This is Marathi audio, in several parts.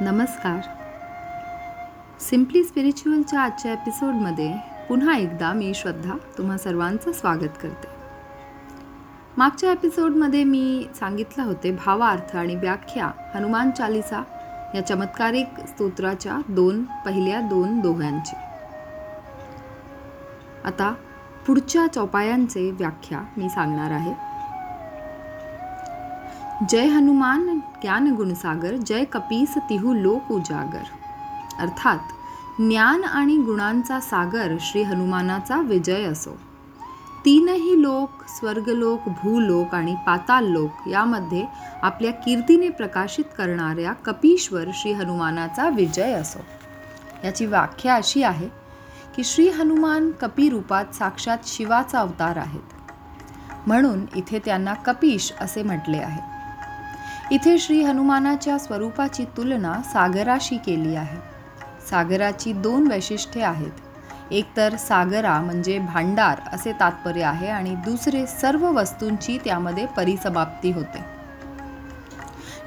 नमस्कार. सिम्पली स्पिरिच्युअलच्या आजच्या एपिसोडमध्ये पुन्हा एकदा मी श्रद्धा तुम्हा सर्वांचं स्वागत करते. मागच्या एपिसोडमध्ये मी सांगितलं होते भावार्थ आणि व्याख्या हनुमान चालिसा या चमत्कारिक स्तोत्राच्या दोन पहिल्या दोन दोह्यांची आता पुढच्या चौपायांचे व्याख्या मी सांगणार आहे. जय हनुमान ज्ञान गुणसागर जय कपीस तिहू लोक उजागर. अर्थात ज्ञान आणि गुणांचा सागर श्री हनुमानाचा विजय असो. तीनही लोक स्वर्गलोक भूलोक आणि पाताल लोक यामध्ये आपल्या कीर्तीने प्रकाशित करणाऱ्या कपीश्वर श्री हनुमानाचा विजय असो. याची व्याख्या अशी आहे की श्री हनुमान कपी रूपात साक्षात शिवाचा अवतार आहेत. म्हणून इथे त्यांना कपीश असे म्हटले आहे. इथे श्री हनुमानाच्या स्वरूपाची तुलना सागराशी केली आहे. सागराची दोन वैशिष्ट्ये आहेत. एक तर सागरा म्हणजे भांडार असे तात्पर्य आहे आणि दुसरे सर्व वस्तूंची त्यामध्ये परिसमाप्ती होते.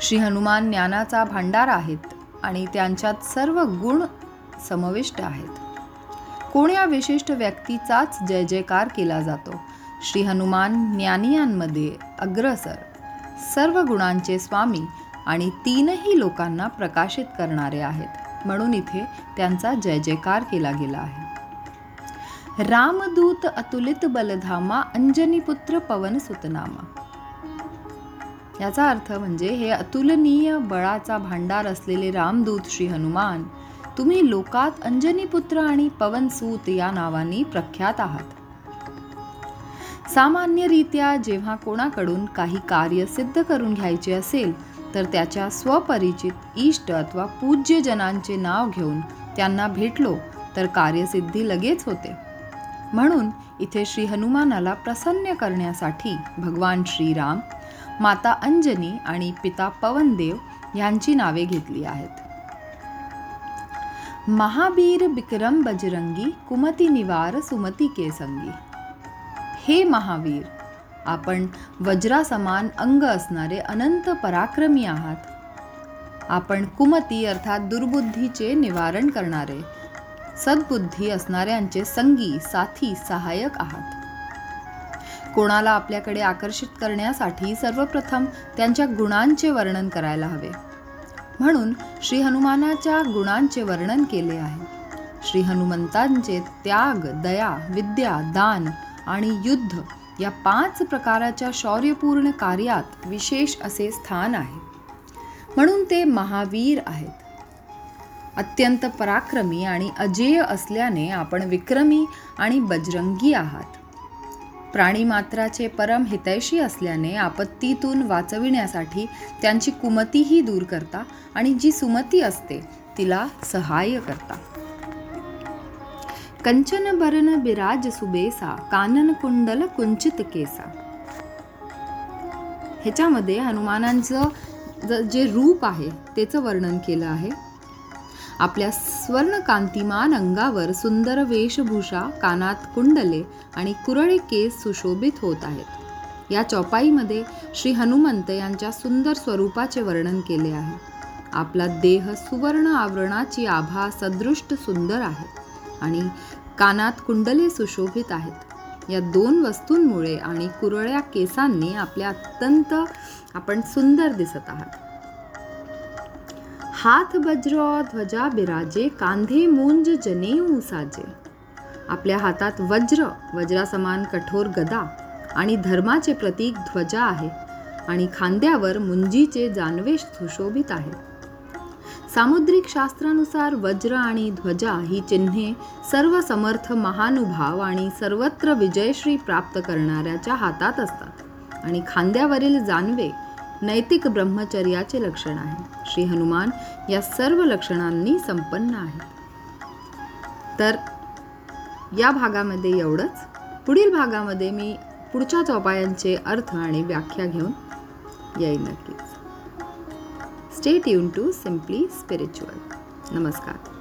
श्री हनुमान ज्ञानाचा भांडार आहेत आणि त्यांच्यात सर्व गुण समाविष्ट आहेत. कोण्या विशिष्ट व्यक्तीचाच जय जयकार केला जातो? श्री हनुमान ज्ञानियांमध्ये अग्रसर सर्व गुणांचे स्वामी आणि तीनही लोकांना प्रकाशित करणारे आहेत. म्हणून इथे त्यांचा जय जयकार केला गेला आहे. रामदूत अतुलित बलधामा अंजनीपुत्र पवन सुतनामा. याचा अर्थ म्हणजे हे अतुलनीय बळाचा भांडार असलेले रामदूत श्री हनुमान तुम्ही लोकात अंजनीपुत्र आणि पवनसूत या नावांनी प्रख्यात आहात. सामान्यरित्या जेव्हा कोणाकडून काही कार्य सिद्ध करून घ्यायचे असेल तर त्याच्या स्वपरिचित इष्ट अथवा पूज्यजनांचे नाव घेऊन त्यांना भेटलो तर कार्यसिद्धी लगेच होते. म्हणून इथे श्री हनुमानाला प्रसन्न करण्यासाठी भगवान श्रीराम माता अंजनी आणि पिता पवनदेव यांची नावे घेतली आहेत. महावीर विक्रम बजरंगी कुमती निवार सुमती केसंगी. हे महावीर आपण वज्रासमान अंग असणारे अनंत पराक्रमी आहात. आपण कुमती अर्थात दुर्बुद्धीचे निवारण करणारे सद्बुद्धी असणाऱ्यांचे संगी साथी सहाय्यक आहात. कोणाला आपल्याकडे आकर्षित करण्यासाठी सर्वप्रथम त्यांच्या गुणांचे वर्णन करायला हवे. म्हणून श्री हनुमानाच्या गुणांचे वर्णन केले आहे. श्री हनुमंतांचे त्याग दया विद्या दान आणि युद्ध या पाच प्रकाराच्या शौर्यपूर्ण कार्यात विशेष असे स्थान आहे. म्हणून ते महावीर आहेत. अत्यंत पराक्रमी आणि अजेय असल्याने आपण विक्रमी आणि बजरंगी आहात. प्राणीमात्राचे परम हितैषी असल्याने आपत्तीतून वाचविण्यासाठी त्यांची कुमतीही दूर करता आणि जी सुमती असते तिला सहाय्य करता. कंचन बिराज सुबेसा कानन कुंडल कुंचित केसा ह्याच्यामध्ये हनुमानांचं जे रूप आहे त्याचं वर्णन केलं आहे. आपल्या स्वर्णकांतिमान अंगावर सुंदर वेशभूषा कानात कुंडले आणि कुरळे केस सुशोभित होत आहेत. या चौपाईमध्ये श्री हनुमंत यांच्या सुंदर स्वरूपाचे वर्णन केले आहे. आपला देह सुवर्ण आवरणाची आभा सदृष्ट सुंदर आहे. आणि कानात कुंडले सुशोभित आहेत. या दोन वस्तूंमुळे आणि कुरळ्या केसांनी आपल्या अत्यंत आपण सुंदर दिसत आहात. हात वज्र ध्वजा बिराजे कांधे मुंज जनेऊ साजे. आपल्या हातात वज्र वज्रासमान कठोर गदा आणि धर्माचे प्रतीक ध्वजा आहे आणि खांद्यावर मुंजीचे जानवेश सुशोभित आहे सामुद्रिक शास्त्रानुसार वज्र आणि ध्वजा ही चिन्हे सर्व समर्थ महानुभाव आणि सर्वत्र विजयश्री प्राप्त करणाऱ्याच्या हातात असतात. आणि खांद्यावरील जानवे नैतिक ब्रह्मचर्याचे लक्षण आहे श्री हनुमान या सर्व लक्षणांनी संपन्न आहेत. तर या भागामध्ये एवढंच. पुढील भागामध्ये मी पुढच्या चौपायांचे अर्थ आणि व्याख्या घेऊन येईल नक्कीच. Stay tuned to Simply Spiritual. Namaskar.